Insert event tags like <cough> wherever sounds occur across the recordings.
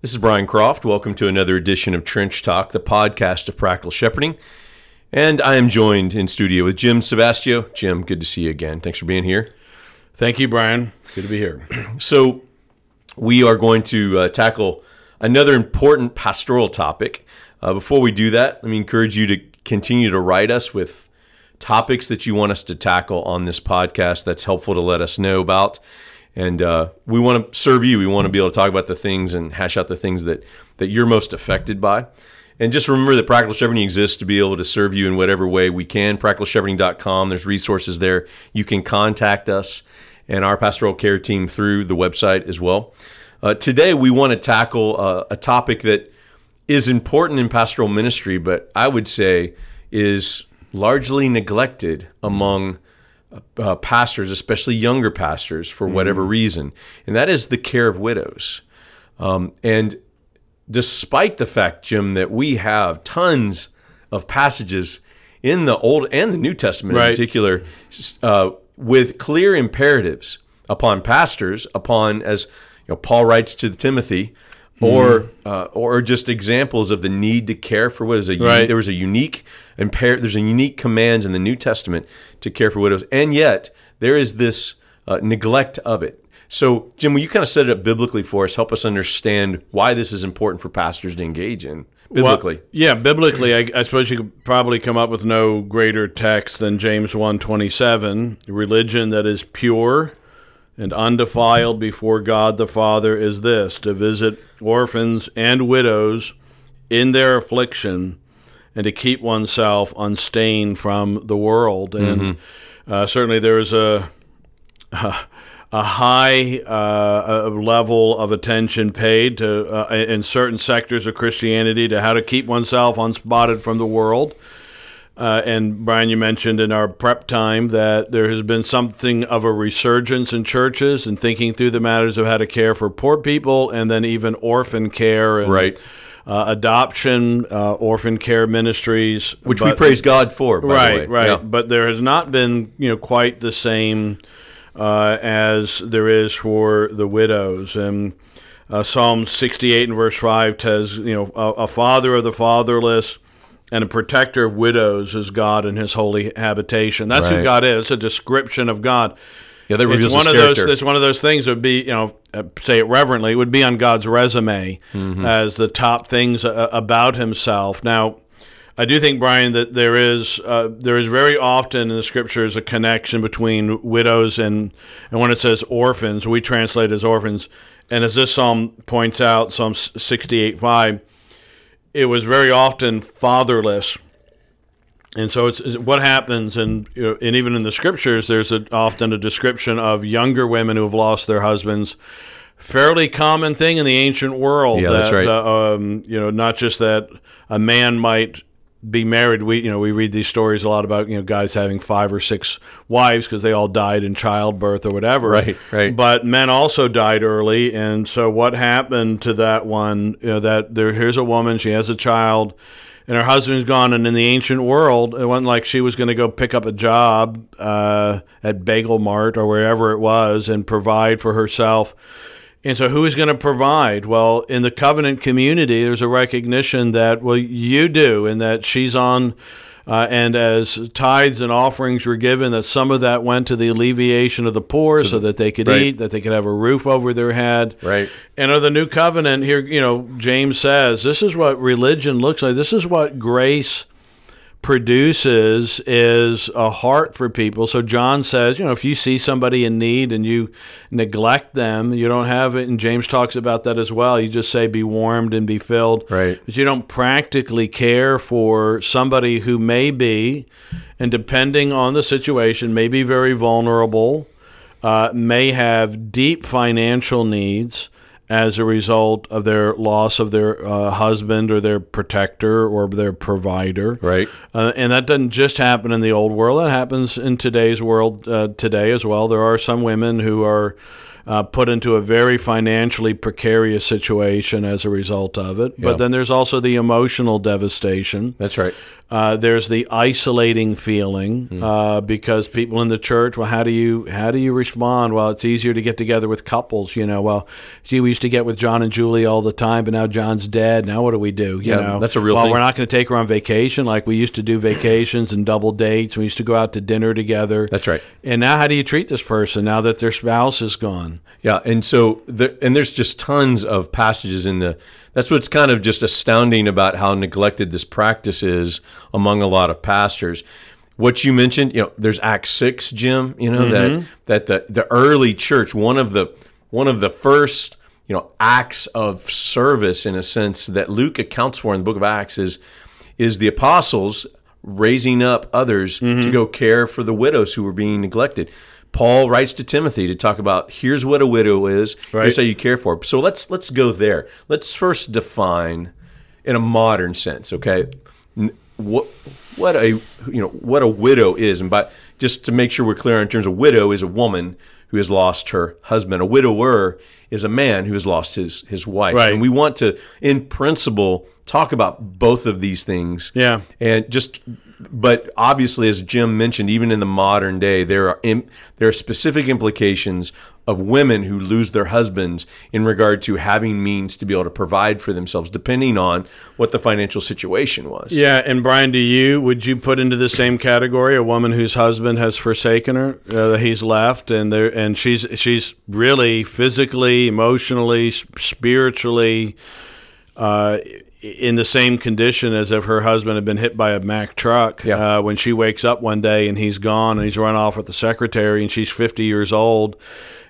This is Brian Croft. Welcome to another edition of Trench Talk, the podcast of practical shepherding. And I am joined in studio with Jim Savastio. Jim, good to see you again. Thanks for being here. Thank you, Brian. Good to be here. <clears throat> So, we are going to uh, tackle another important pastoral topic. Uh, before we do that, let me encourage you to continue to write us with topics that you want us to tackle on this podcast that's helpful to let us know about. And uh, we want to serve you. We want to be able to talk about the things and hash out the things that, that you're most affected by. And just remember that Practical Shepherding exists to be able to serve you in whatever way we can. PracticalShepherding.com, there's resources there. You can contact us and our pastoral care team through the website as well. Uh, today, we want to tackle uh, a topic that is important in pastoral ministry, but I would say is largely neglected among uh, pastors, especially younger pastors, for whatever reason, and that is the care of widows. Um, and despite the fact, Jim, that we have tons of passages in the Old and the New Testament in particular uh, with clear imperatives upon pastors, upon as you know, Paul writes to Timothy, or uh, or just examples of the need to care for widows. A Right. There was a unique impar- There's a unique commands in the New Testament to care for widows, and yet there is this uh, neglect of it. So, Jim, will you kind of set it up biblically for us? Help us understand why this is important for pastors to engage in biblically. Well, yeah, biblically, I, I suppose you could probably come up with no greater text than James 1.27. Religion that is pure and undefiled before God the Father is this, to visit orphans and widows in their affliction and to keep oneself unstained from the world. And uh, certainly there is a a high uh, uh, level of attention paid to uh, in certain sectors of Christianity to how to keep oneself unspotted from the world. Uh, and Brian, you mentioned in our prep time that there has been something of a resurgence in churches and thinking through the matters of how to care for poor people, and then even orphan care and Right. uh, adoption, uh, orphan care ministries, Which we praise God for, by right, the way. right. Yeah. But there has not been, you know, quite the same uh, as there is for the widows. And uh, Psalm 68 and verse 5 says, you know, a, a father of the fatherless and a protector of widows is God in his holy habitation. That's Right. who God is. It's a description of God. Yeah, that reveals It's one of those. It's one of those things that would be, you know, uh, say it reverently. It would be on God's resume Mm-hmm. as the top things uh, about Himself. Now, I do think, Brian, that there is uh, there is very often in the scriptures a connection between widows and and when it says orphans, we translate as orphans. And as this psalm points out, Psalm sixty eight five, it was very often fatherless. And so it's, it's what happens, and you know, and even in the scriptures, there's a, often a description of younger women who have lost their husbands. Fairly common thing in the ancient world. Yeah, that's that, right. uh, um, you know, not just that a man might be married. We, you know, we read these stories a lot about you know guys having five or six wives because they all died in childbirth or whatever. Right, right. But men also died early, and so what happened to that one? You know, that there here's a woman, she has a child, and her husband's gone. And in the ancient world, it wasn't like she was going to go pick up a job uh, at Bagel Mart or wherever it was and provide for herself. And so, who is going to provide? Well, in the covenant community, there's a recognition that, well, you do, and that she's on. Uh, and as tithes and offerings were given, that some of that went to the alleviation of the poor so that they could right. eat, that they could have a roof over their head. Right. And of the new covenant, here, you know, James says this is what religion looks like. This is what grace produces is a heart for people. So John says, you know, if you see somebody in need and you neglect them, you don't have it. And James talks about that as well. You just say, be warmed and be filled. Right. But you don't practically care for somebody who may be, and depending on the situation, may be very vulnerable, uh, may have deep financial needs as a result of their loss of their uh, husband or their protector or their provider. Right. Uh, and that doesn't just happen in the old world, that happens in today's world uh, today as well. There are some women who are uh, put into a very financially precarious situation as a result of it. Yeah. But then there's also the emotional devastation That's right. Uh, there's the isolating feeling Hmm. uh, because people in the church. Well, how do you how do you respond? Well, it's easier to get together with couples. You know, well, gee, we used to get with John and Julie all the time, but now John's dead. Now what do we do? You Yeah, know, that's a real well, thing. we're not going to take her on vacation like we used to do vacations and double dates. We used to go out to dinner together. That's right. And now, how do you treat this person now that their spouse is gone? Yeah, and so there, and there's just tons of passages in the. That's what's kind of just astounding about how neglected this practice is among a lot of pastors. What you mentioned, you know, there's Acts six, Jim. You know that mm-hmm. that the the early church, one of the one of the first you know acts of service in a sense that Luke accounts for in the book of Acts is is the apostles raising up others mm-hmm. to go care for the widows who were being neglected. Paul writes to Timothy to talk about here's what a widow is, Right. here's how you care for. her. So let's let's go there. Let's first define in a modern sense, okay? What what a you know what a widow is, and by just to make sure we're clear in terms of widow is a woman who has lost her husband. A widower is a man who has lost his his wife. Right. And we want to, in principle, talk about both of these things. Yeah. And just, but obviously, as Jim mentioned, even in the modern day, there are there are specific implications of women who lose their husbands in regard to having means to be able to provide for themselves, depending on what the financial situation was. Yeah, and Brian, do you would you put into the same category a woman whose husband has forsaken her, uh, he's left, and there and she's she's really physically, emotionally, spiritually. Uh, in the same condition as if her husband had been hit by a Mack truck. Yeah. Uh, when she wakes up one day and he's gone and he's run off with the secretary and she's 50 years old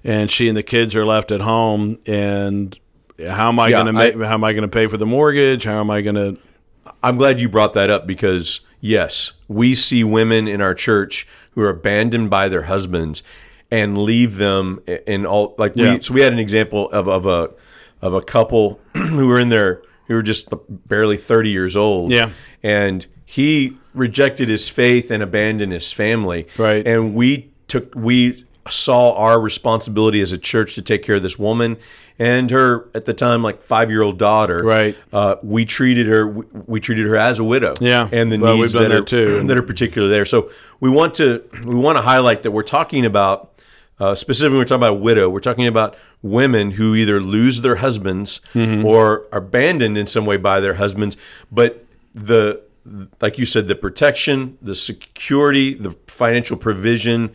and she and the kids are left at home and how am I Yeah, going to how am I going to pay for the mortgage? How am I going to I'm glad you brought that up because yes, we see women in our church who are abandoned by their husbands and leave them in all like Yeah. we so we had an example of, of a of a couple <clears throat> who were in their who were just barely 30 years old Yeah. and he rejected his faith and abandoned his family Right. and we took we saw our responsibility as a church to take care of this woman and her at the time like five year old daughter Right. uh, we treated her we, we treated her as a widow Yeah. and the Well, needs that that are too. <clears throat> that are particularly there so we want to we want to highlight that we're talking about uh, specifically we're talking about a widow we're talking about women who either lose their husbands Mm-hmm. or are abandoned in some way by their husbands but the like you said the protection the security the financial provision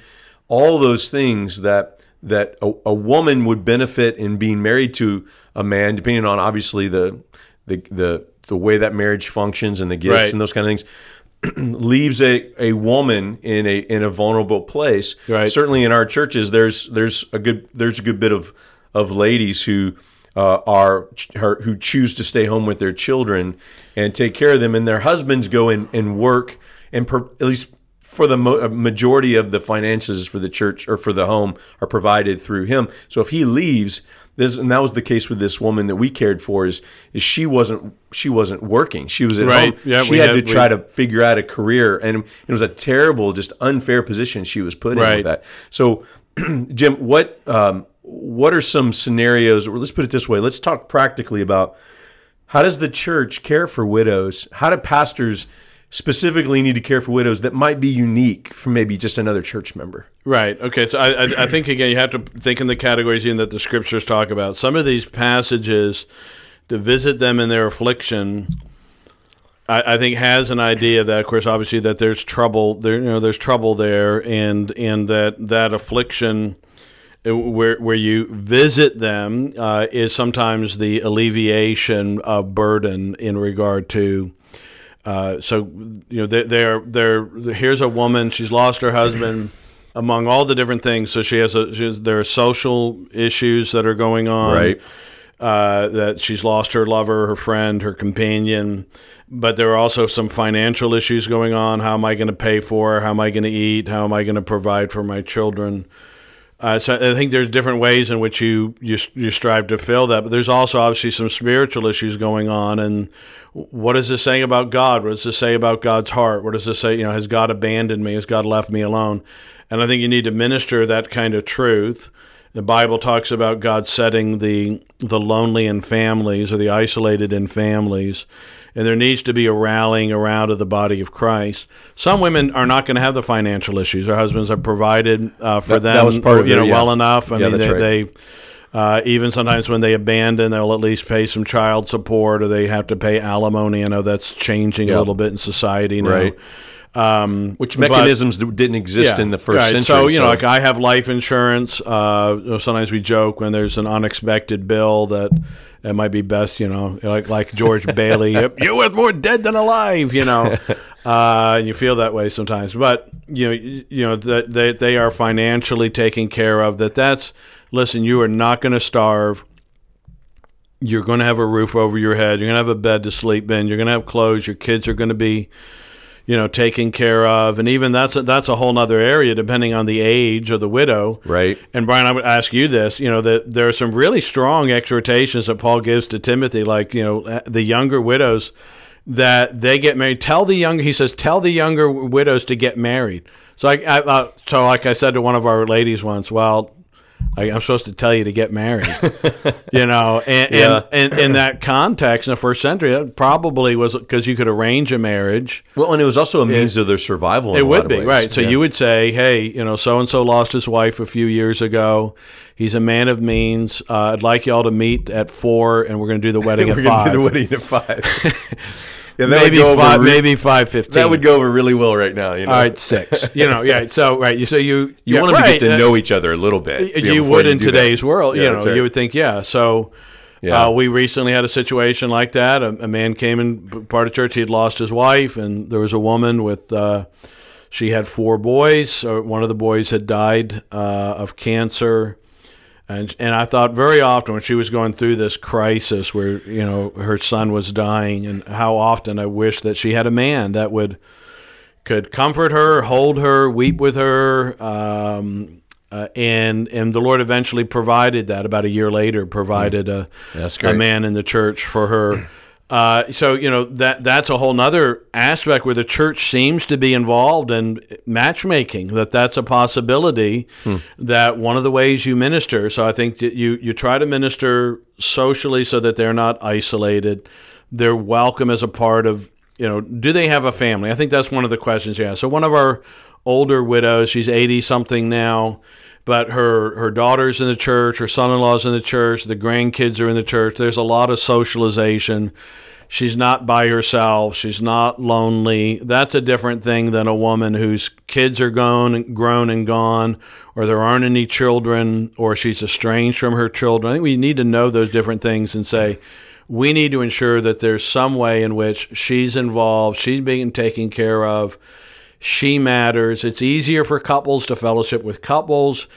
all those things that that a, a woman would benefit in being married to a man, depending on obviously the the the, the way that marriage functions and the gifts Right. and those kind of things, <clears throat> leaves a, a woman in a in a vulnerable place. Right. Certainly in our churches, there's there's a good there's a good bit of of ladies who uh, are her, who choose to stay home with their children and take care of them, and their husbands go and, and work and per, at least for the mo- majority of the finances for the church or for the home are provided through him. So if he leaves, this and that was the case with this woman that we cared for is is she wasn't she wasn't working. She was at Right. home. Yeah, she we had, had- to try to figure out a career, and it was a terrible, just unfair position she was put in Right. with that. So, <clears throat> Jim, what um, what are some scenarios? Or let's put it this way: let's talk practically about how does the church care for widows? How do pastors specifically need to care for widows that might be unique from maybe just another church member? Right. Okay. So I, I, I think again you have to think in the categories in that the scriptures talk about. Some of these passages to visit them in their affliction. I, I think has an idea that, of course, obviously that there's trouble there. You know, there's trouble there, and and that that affliction uh, where where you visit them uh, is sometimes the alleviation of burden in regard to. Uh, so you know they're, they're they're here's a woman. She's lost her husband <clears throat> among all the different things. So she has a she has, there are social issues that are going on Right. uh, that she's lost her lover her friend her companion. But there are also some financial issues going on. How am I going to pay for her? How am I going to eat? How am I going to provide for my children uh, so I think there's different ways in which you, you you strive to fill that, but there's also obviously some spiritual issues going on. And what is this saying about God? What does this say about God's heart? What does this say? You know, has God abandoned me? Has God left me alone? And I think you need to minister that kind of truth. The Bible talks about God setting the the lonely in families or the isolated in families, and there needs to be a rallying around of the body of Christ. Some women are not going to have the financial issues; their husbands have provided uh, for That- them, that was part of you know, yeah. well enough. I Yeah, mean, they. right. they uh, even sometimes when they abandon, they'll at least pay some child support, or they have to pay alimony. I know that's changing Yeah. a little bit in society now. Right. Um, Which mechanisms d- didn't exist in the first right. century. So you know, like I have life insurance. Uh, you know, sometimes we joke when there's an unexpected bill that it might be best. You know, like like George Bailey, <laughs> "Yep, you're worth more dead than alive. You know, <laughs> uh, and you feel that way sometimes. But you know, you, you know that they they are financially taken care of. That that's listen. You are not going to starve. You're going to have a roof over your head. You're going to have a bed to sleep in. You're going to have clothes. Your kids are going to be you know, taken care of, and even that's a, that's a whole other area depending on the age of the widow. Right. And Brian, I would ask you this: you know, that there are some really strong exhortations that Paul gives to Timothy, like you know, the younger widows that they get married. Tell the younger, he says, tell the younger widows to get married. So I, I uh, so like I said to one of our ladies once, well. I, I'm supposed to tell you to get married, you <laughs> know, and, Yeah. and, and in that context, in the first century, that probably was because you could arrange a marriage, Well, and it was also a means of their survival. In it would be right. So Yeah. you would say, "Hey, you know, so and so lost his wife a few years ago. He's a man of means. Uh, I'd like y'all to meet at four, and we're going to do the wedding <laughs> we're at five. do the wedding at five. <laughs> yeah, maybe five, re- maybe five fifteen. that would go over really well right now. You know, All right, six. you know, yeah. So right, you so you <laughs> you yeah, want right, to get to uh, know each other a little bit. you you would in do that. today's world. Yeah, you know, right. you would think, yeah. So. Yeah. Uh, we recently had a situation like that. A, a man came in part of church. He had lost his wife, and there was a woman with. Uh, she had four boys. One of the boys had died uh, of cancer, and and I thought very often when she was going through this crisis where you know her son was dying, and how often I wish that she had a man that would could comfort her, hold her, weep with her, um, uh, and and the Lord eventually provided that. About a year later, provided a a man in the church for her. Uh, so you know that that's a whole nother aspect where the church seems to be involved in matchmaking. That that's a possibility. That one of the ways you minister. So I think that you you try to minister socially so that they're not isolated. They're welcome as a part of you know. Do they have a family? I think that's one of the questions you ask. So one of our older widows, she's eighty something now but her her daughter's in the church, her son-in-law's in the church, the grandkids are in the church. There's a lot of socialization. She's not by herself. She's not lonely. That's a different thing than a woman whose kids are gone, and grown and gone, or there aren't any children, or she's estranged from her children. I think we need to know those different things and say we need to ensure that there's some way in which she's involved, she's being taken care of she matters. It's easier for couples to fellowship with couples.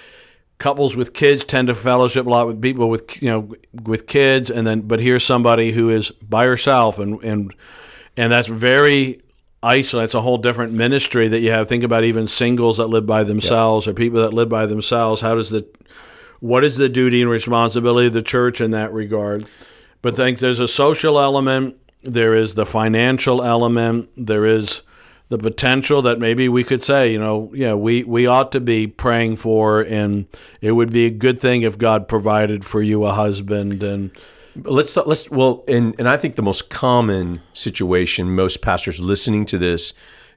Couples with kids tend to fellowship a lot with people with you know with kids, and then but here's somebody who is by herself, and and and that's very isolated. It's a whole different ministry that you have. Think about even singles that live by themselves or people that live by themselves. How does the what is the duty and responsibility of the church in that regard? But think there's a social element, there is the financial element, there is the potential that maybe we could say, you know, yeah, we, we ought to be praying for, and it would be a good thing if God provided for you a husband. And let's let's well and and I think the most common situation most pastors listening to this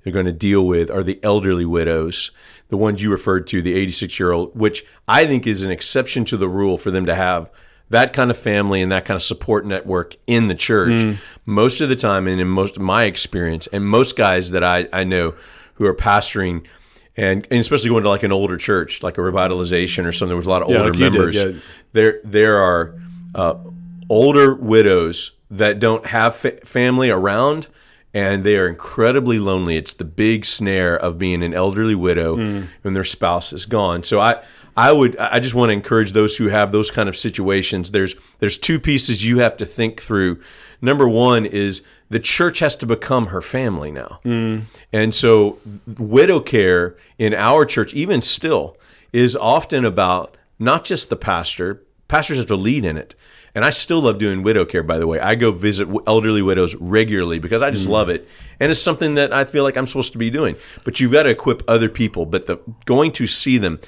are going to deal with are the elderly widows, the ones you referred to, the 86 year old, which I think is an exception to the rule for them to have that kind of family and that kind of support network in the church. Most of the time, and in most of my experience, and most guys that I, I know who are pastoring, and, and especially going to like an older church, like a revitalization or something, there was a lot of Yeah, older like you did, members. yeah. There, there are uh, older widows that don't have fa- family around and they are incredibly lonely. It's the big snare of being an elderly widow Hmm. when their spouse is gone. So I I would I just want to encourage those who have those kind of situations. There's there's two pieces you have to think through. Number one is the church has to become her family now. Mm. And so widow care in our church even still is often about not just the pastor. Pastors have to lead in it. And I still love doing widow care, by the way. I go visit elderly widows regularly because I just mm. love it. And it's something that I feel like I'm supposed to be doing. But you've got to equip other people. But the going to see them,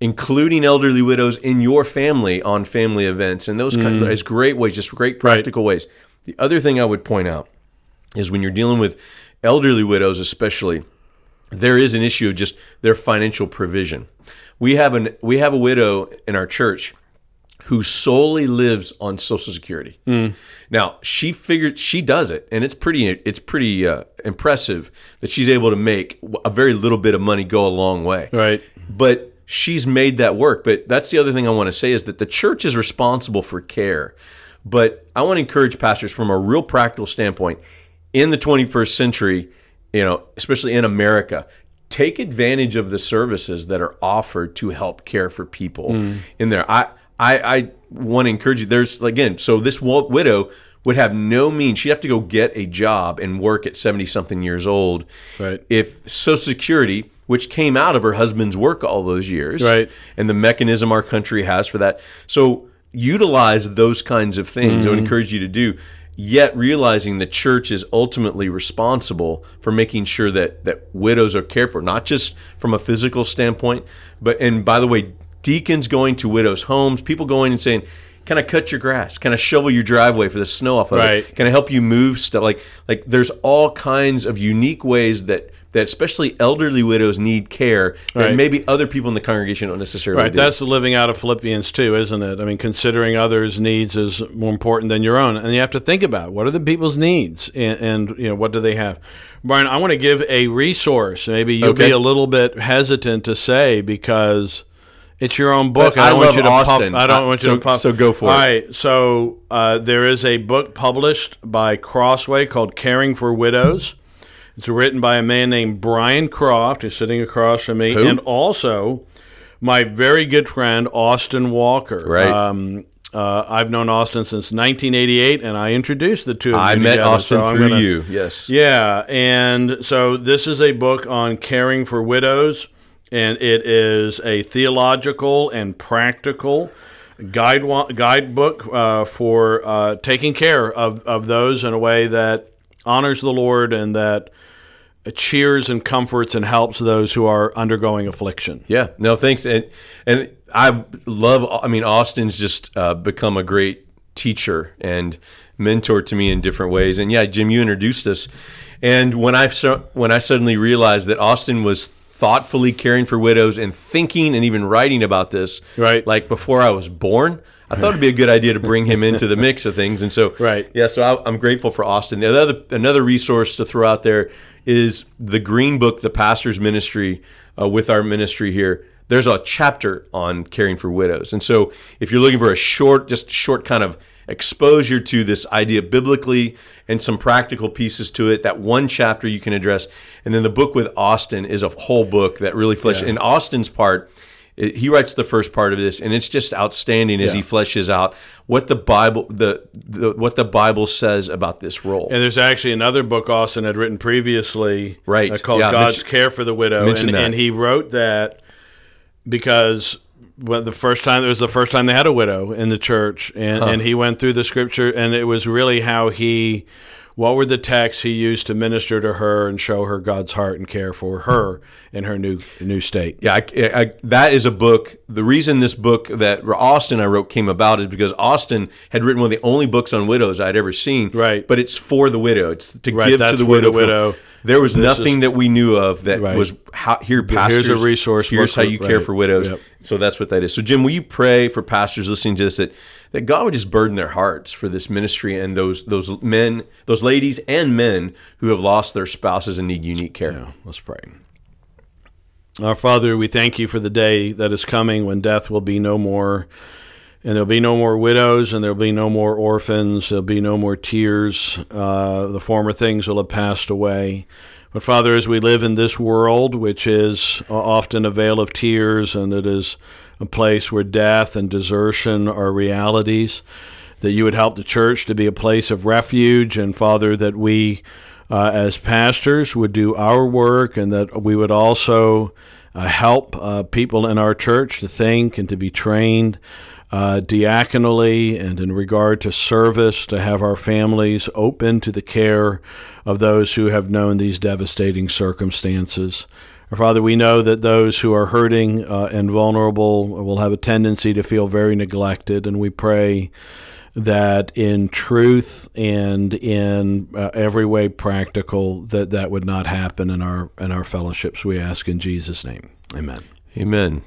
including elderly widows in your family on family events and those kind of as great ways, just great practical ways. The other thing I would point out is when you're dealing with elderly widows, especially, there is an issue of just their financial provision. We have an we have a widow in our church who solely lives on Social Security. Now she figured she does it, and it's pretty it's pretty uh, impressive that she's able to make a very little bit of money go a long way. Right. But she's made that work. But that's the other thing I want to say is that the church is responsible for care. But I want to encourage pastors from a real practical standpoint in the 21st century, you know, especially in America, take advantage of the services that are offered to help care for people mm. in there. I, I, I want to encourage you. There's again, so this widow would have no means. She'd have to go get a job and work at 70 something years old. Right. If Social Security, which came out of her husband's work all those years, Right. and the mechanism our country has for that. So utilize those kinds of things. I would mm-hmm. encourage you to do. Yet realizing the church is ultimately responsible for making sure that that widows are cared for, not just from a physical standpoint, but and by the way, deacons going to widows' homes, people going and saying, "Can I cut your grass? Can I shovel your driveway for the snow off of Right. it? Can I help you move stuff?" Like like there's all kinds of unique ways that that especially elderly widows need care that Right. maybe other people in the congregation don't necessarily Right, do. that's the living out of Philippians two, isn't it? I mean, considering others' needs is more important than your own, and you have to think about what are the people's needs, and, and you know what do they have. Brian, I want to give a resource. Maybe you'll Okay. be a little bit hesitant to say because it's your own book. I I don't want you to Austin. Pub- I don't want you so- to pub- so go for it. All right, so uh, there is a book published by Crossway called "Caring for Widows." It's written by a man named Brian Croft, who's sitting across from me, Who? and also my very good friend Austin Walker. Right. Um, uh, I've known Austin since 1988, and I introduced the two of you. I met together, Austin so through gonna- you. Yes. Yeah, and so this is a book on caring for widows, and it is a theological and practical guide guidebook uh, for uh, taking care of, of those in a way that honors the Lord and that cheers and comforts and helps those who are undergoing affliction. Yeah. No, thanks. And and I love. I mean, Austin's just uh, become a great teacher and mentor to me in different ways. And yeah, Jim, you introduced us. And when I when I suddenly realized that Austin was thoughtfully caring for widows and thinking and even writing about this, Right. Like before I was born. I thought it'd be a good idea to bring him into the mix of things, and so <laughs> Right. yeah. So I, I'm grateful for Austin. The other another resource to throw out there is the Green Book, the Pastor's Ministry, uh, with our ministry here. There's a chapter on caring for widows, and so if you're looking for a short, just short kind of exposure to this idea biblically and some practical pieces to it, that one chapter you can address, and then the book with Austin is a whole book that really fleshes. In Austin's part, it- he writes the first part of this, and it's just outstanding as he fleshes out what the Bible the, the what the Bible says about this role. And there's actually another book Austin had written previously, Right. uh, called Yeah, God's Care for the Widow, and, and he wrote that because when the first time it was the first time they had a widow in the church, and, and he went through the scripture, and it was really how he, what were the texts he used to minister to her and show her God's heart and care for her in her new new state. Yeah, I, I, that is a book. The reason this book that Austin I wrote came about is because Austin had written one of the only books on widows I'd ever seen. Right. But it's for the widow. It's to Right, give to the widow. the widow. There was nothing is- that we knew of that Right. was how, here. Pastors, Here's a resource Here's how you care for widows. Yep. So that's what that is. So Jim, will you pray for pastors listening to this that that God would just burden their hearts for this ministry and those those men, those ladies and men who have lost their spouses and need unique care. Yeah, let's pray. Our Father, we thank you for the day that is coming when death will be no more, and there'll be no more widows, and there'll be no more orphans, there'll be no more tears. Uh, the former things will have passed away. But Father, as we live in this world, which is often a vale of tears, and it is a place where death and desertion are realities, that you would help the church to be a place of refuge, and Father, that we uh, as pastors would do our work and that we would also uh, help uh, people in our church to think and to be trained uh, diaconally and in regard to service, to have our families open to the care of those who have known these devastating circumstances. Our Father, we know that those who are hurting uh, and vulnerable will have a tendency to feel very neglected, and we pray that in truth and in uh, every way practical that that would not happen in our in our fellowships. We ask in Jesus name. Amen. Amen.